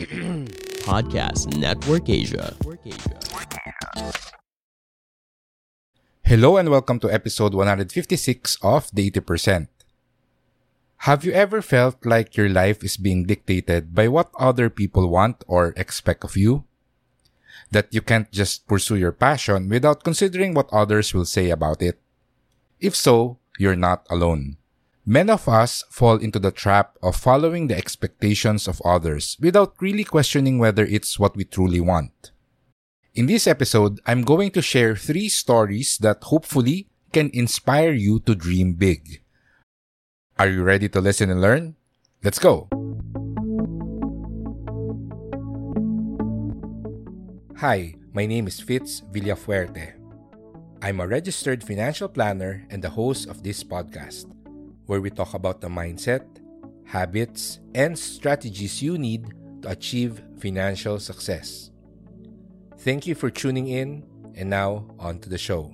Podcast Network Asia. Hello and welcome to episode 156 of The 80%. Have you ever felt like your life is being dictated by what other people want or expect of you? That you can't just pursue your passion without considering what others will say about it? If so, you're not alone. Many of us fall into the trap of following the expectations of others without really questioning whether it's what we truly want. In this episode, I'm going to share three stories that hopefully can inspire you to dream big. Are you ready to listen and learn? Let's go! Hi, my name is Fitz Villafuerte. I'm a registered financial planner and the host of this podcast, where we talk about the mindset, habits, and strategies you need to achieve financial success. Thank you for tuning in, and now on to the show.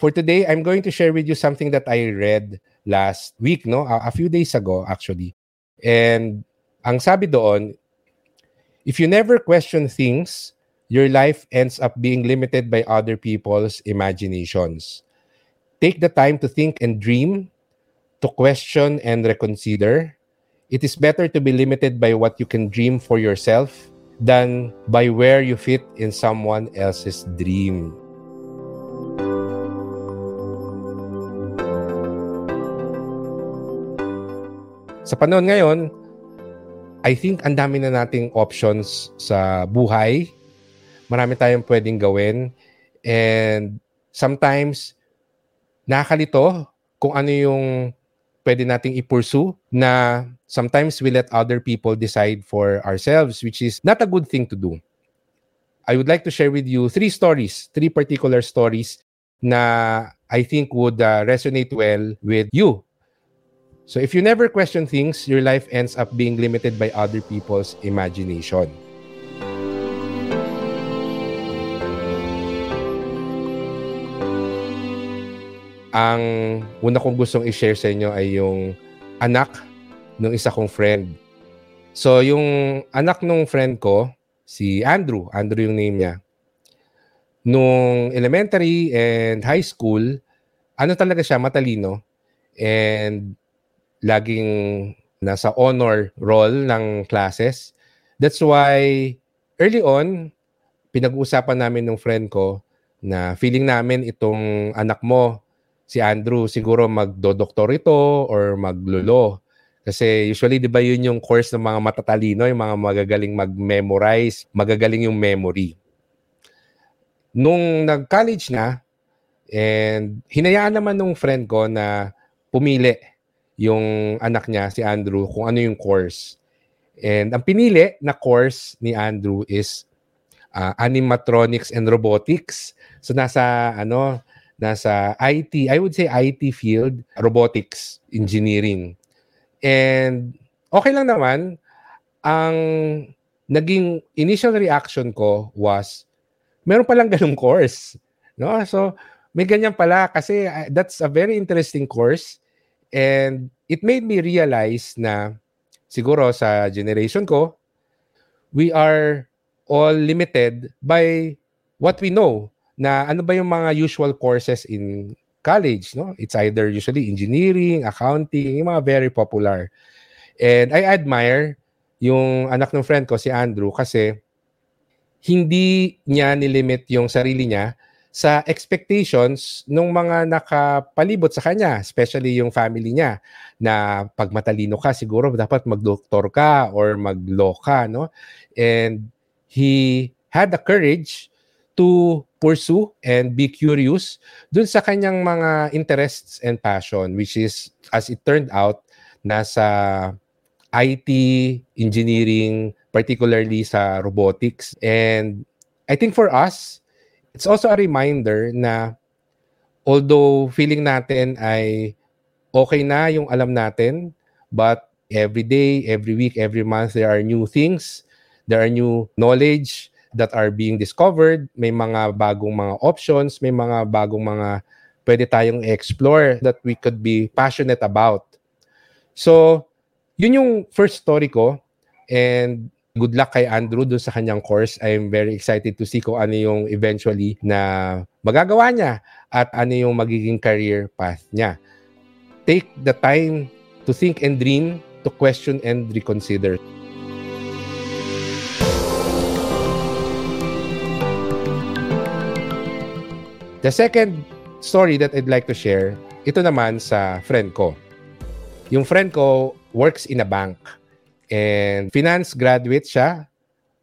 For today, I'm going to share with you something that I read last week, no? A, a few days ago, actually. And ang sabi doon, if you never question things, your life ends up being limited by other people's imaginations. Take the time to think and dream, to question and reconsider. It is better to be limited by what you can dream for yourself than by where you fit in someone else's dream. Sa panahon ngayon, I think ang dami na nating options sa buhay. Marami tayong pwedeng gawin. And sometimes, nakakalito kung ano yung pwede nating i-pursue na sometimes we let other people decide for ourselves, which is not a good thing to do. I would like to share with you three stories, three particular stories na I think would uh, resonate well with you So if you never question things, your life ends up being limited by other people's imagination. Ang una kong gustong i-share sa inyo ay yung anak ng isa kong friend. So yung anak ng friend ko, si Andrew, Andrew yung name niya. Nung elementary and high school, ano talaga siya, matalino. And laging nasa honor role ng classes. That's why early on, pinag-uusapan namin ng friend ko na feeling namin itong anak mo, si Andrew, siguro magdodoktor ito or maglolo. Kasi usually, di ba yun yung course ng mga matatalino, yung mga magagaling mag-memorize, magagaling yung memory. Nung nag-college na, and hinayaan naman nung friend ko na pumili yung anak niya, si Andrew, kung ano yung course. And ang pinili na course ni Andrew is uh, animatronics and robotics. So nasa ano, nasa IT, I would say IT field, robotics engineering. And okay lang naman, ang naging initial reaction ko was meron palang ganung course. No? So may ganyan pala kasi uh, that's a very interesting course And it made me realize na siguro sa generation ko, we are all limited by what we know na ano ba yung mga usual courses in college, no? It's either usually engineering, accounting, yung mga very popular. And I admire yung anak ng friend ko, si Andrew, kasi hindi niya nilimit yung sarili niya sa expectations ng mga nakapalibot sa kanya, especially yung family niya, na pag matalino ka, siguro dapat magdoktor ka or mag-law ka, no? And he had the courage to pursue and be curious dun sa kanyang mga interests and passion, which is, as it turned out, nasa IT, engineering, particularly sa robotics. And I think for us, it's also a reminder na although feeling natin ay okay na yung alam natin, but every day, every week, every month, there are new things, there are new knowledge that are being discovered, may mga bagong mga options, may mga bagong mga pwede tayong explore that we could be passionate about. So, yun yung first story ko and good luck kay Andrew dun sa kanyang course. I'm very excited to see kung ano yung eventually na magagawa niya at ano yung magiging career path niya. Take the time to think and dream, to question and reconsider. The second story that I'd like to share, ito naman sa friend ko. Yung friend ko works in a bank And finance graduate siya.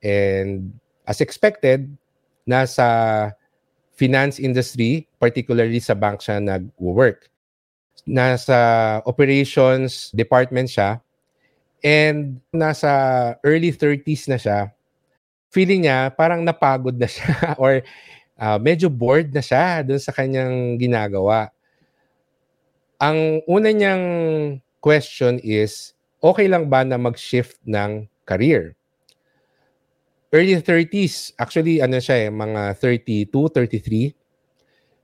And as expected, nasa finance industry, particularly sa bank siya nag-work. Nasa operations department siya. And nasa early 30s na siya. Feeling niya parang napagod na siya or uh, medyo bored na siya doon sa kanyang ginagawa. Ang una niyang question is, okay lang ba na mag-shift ng career? Early 30s, actually ano siya eh, mga 32, 33.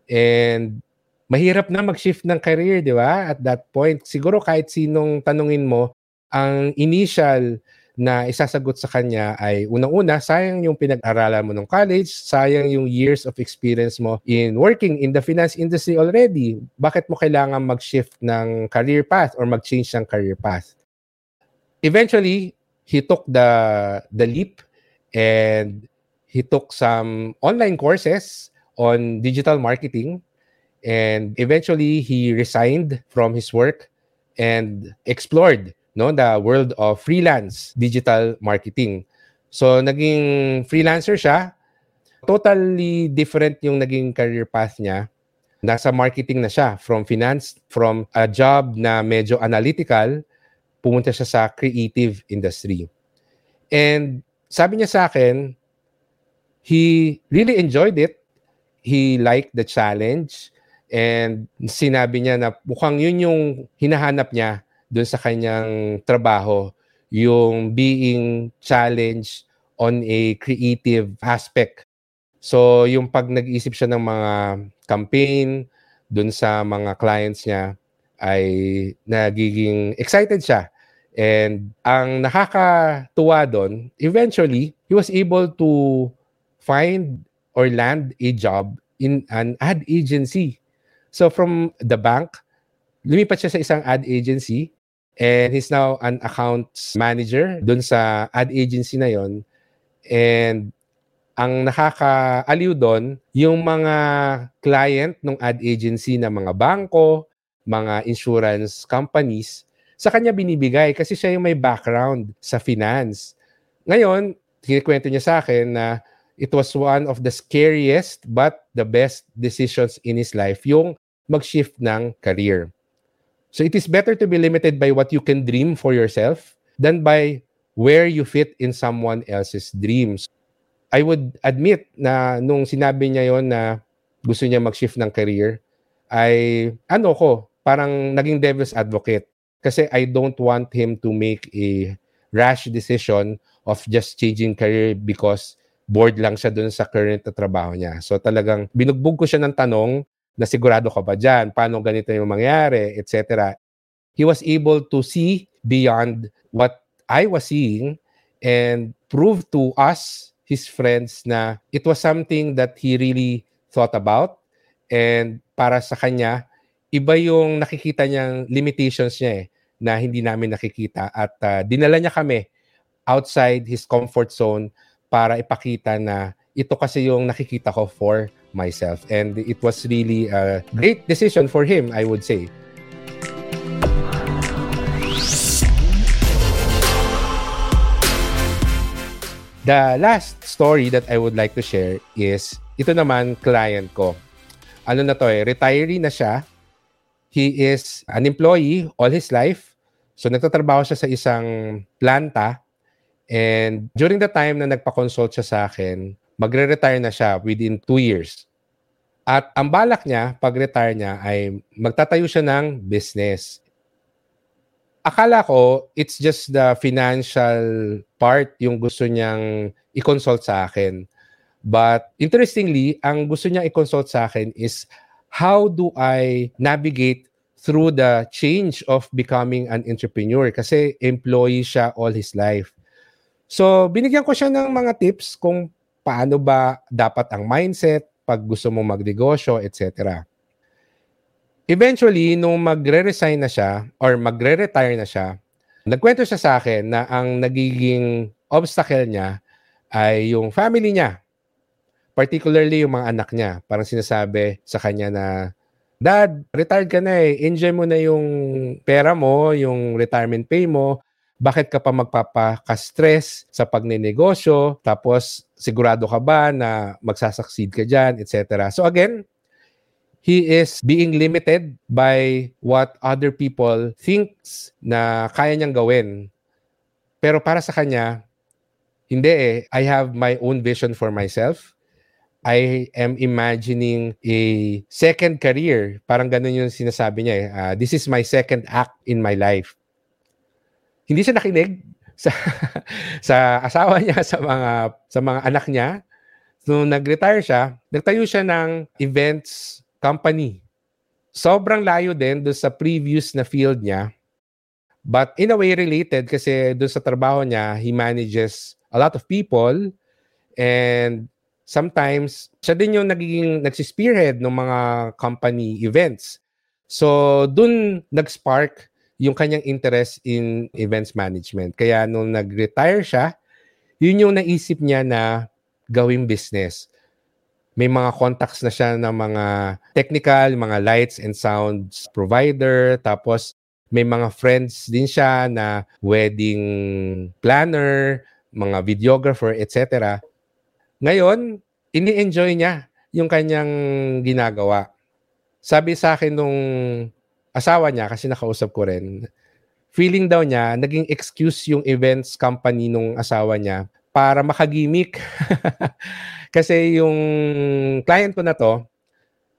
And mahirap na mag-shift ng career, di ba? At that point, siguro kahit sinong tanungin mo, ang initial na isasagot sa kanya ay unang-una, sayang yung pinag-aralan mo ng college, sayang yung years of experience mo in working in the finance industry already. Bakit mo kailangan mag-shift ng career path or mag-change ng career path? Eventually he took the the leap and he took some online courses on digital marketing. And eventually he resigned from his work and explored no the world of freelance digital marketing. So naging freelancer siya. Totally different yung naging career path niya. Nasa marketing na siya from finance from a job na medyo analytical pumunta siya sa creative industry. And sabi niya sa akin, he really enjoyed it. He liked the challenge. And sinabi niya na mukhang yun yung hinahanap niya doon sa kanyang trabaho, yung being challenged on a creative aspect. So, yung pag nag-iisip siya ng mga campaign doon sa mga clients niya, ay nagiging excited siya. And ang nakakatuwa doon, eventually, he was able to find or land a job in an ad agency. So from the bank, lumipat siya sa isang ad agency and he's now an accounts manager doon sa ad agency na yon. And ang nakakaaliw doon, yung mga client ng ad agency na mga bangko, mga insurance companies, sa kanya binibigay kasi siya yung may background sa finance. Ngayon, kinikwento niya sa akin na it was one of the scariest but the best decisions in his life yung mag-shift ng career. So it is better to be limited by what you can dream for yourself than by where you fit in someone else's dreams. I would admit na nung sinabi niya yon na gusto niya mag-shift ng career, ay ano ko, parang naging devil's advocate. Kasi I don't want him to make a rash decision of just changing career because bored lang siya dun sa current na trabaho niya. So talagang binugbog ko siya ng tanong na sigurado ka ba dyan? Paano ganito yung mangyari? Etc. He was able to see beyond what I was seeing and prove to us, his friends, na it was something that he really thought about and para sa kanya, iba yung nakikita niyang limitations niya eh, na hindi namin nakikita. At uh, dinala niya kami outside his comfort zone para ipakita na ito kasi yung nakikita ko for myself. And it was really a great decision for him, I would say. The last story that I would like to share is ito naman client ko. Ano na to eh, retiree na siya. He is an employee all his life. So nagtatrabaho siya sa isang planta and during the time na nagpa-consult siya sa akin, magre-retire na siya within two years. At ang balak niya, pag-retire niya, ay magtatayo siya ng business akala ko it's just the financial part yung gusto niyang i-consult sa akin. But interestingly, ang gusto niya i-consult sa akin is how do I navigate through the change of becoming an entrepreneur kasi employee siya all his life. So, binigyan ko siya ng mga tips kung paano ba dapat ang mindset pag gusto mo magnegosyo, etc. Eventually, nung magre-resign na siya or magre-retire na siya, nagkwento siya sa akin na ang nagiging obstacle niya ay yung family niya. Particularly yung mga anak niya. Parang sinasabi sa kanya na, Dad, retired ka na eh. Enjoy mo na yung pera mo, yung retirement pay mo. Bakit ka pa magpapaka-stress sa pagnenegosyo? Tapos, sigurado ka ba na magsasucceed ka dyan, etc. So again, he is being limited by what other people thinks na kaya niyang gawin. Pero para sa kanya, hindi eh. I have my own vision for myself. I am imagining a second career. Parang ganun yung sinasabi niya eh. Uh, this is my second act in my life. Hindi siya nakinig sa sa asawa niya, sa mga sa mga anak niya. Nung nag-retire siya, nagtayo siya ng events company. Sobrang layo din doon sa previous na field niya. But in a way related kasi doon sa trabaho niya, he manages a lot of people and sometimes siya din yung nagiging nagsispearhead ng mga company events. So doon nag-spark yung kanyang interest in events management. Kaya nung nag-retire siya, yun yung naisip niya na gawing business may mga contacts na siya ng mga technical, mga lights and sounds provider. Tapos may mga friends din siya na wedding planner, mga videographer, etc. Ngayon, ini-enjoy niya yung kanyang ginagawa. Sabi sa akin nung asawa niya, kasi nakausap ko rin, feeling daw niya, naging excuse yung events company nung asawa niya para makagimik. Kasi yung client ko na to,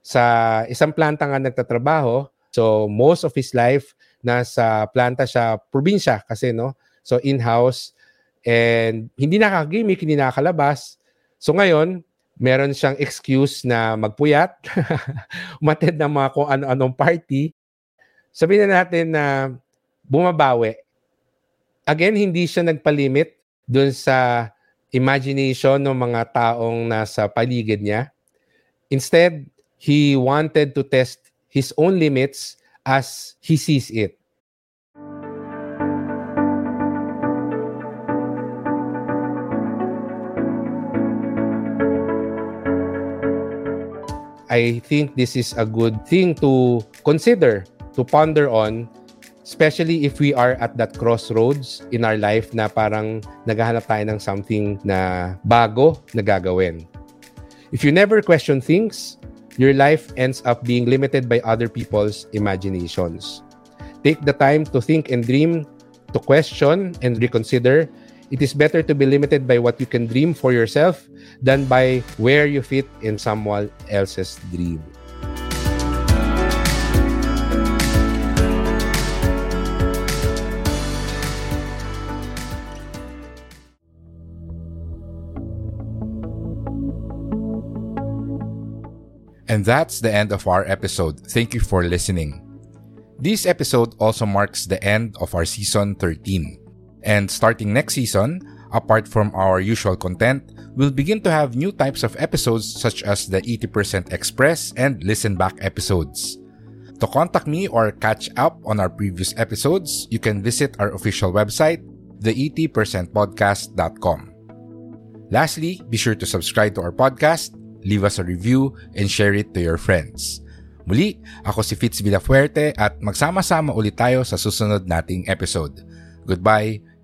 sa isang planta nga nagtatrabaho, so most of his life, nasa planta siya, probinsya kasi, no? So in-house, and hindi nakakagimik, hindi nakakalabas. So ngayon, meron siyang excuse na magpuyat, umatid ng mga kung ano-anong party. Sabihin na natin na bumabawi. Again, hindi siya nagpalimit dun sa imagination ng mga taong nasa paligid niya. Instead, he wanted to test his own limits as he sees it. I think this is a good thing to consider, to ponder on Especially if we are at that crossroads in our life na parang naghahanap tayo ng something na bago na gagawin. If you never question things, your life ends up being limited by other people's imaginations. Take the time to think and dream, to question and reconsider. It is better to be limited by what you can dream for yourself than by where you fit in someone else's dream. And that's the end of our episode. Thank you for listening. This episode also marks the end of our season 13. And starting next season, apart from our usual content, we'll begin to have new types of episodes such as the 80% Express and Listen Back episodes. To contact me or catch up on our previous episodes, you can visit our official website, the80percentpodcast.com. Lastly, be sure to subscribe to our podcast leave us a review, and share it to your friends. Muli, ako si Fitz Villafuerte at magsama-sama ulit tayo sa susunod nating episode. Goodbye,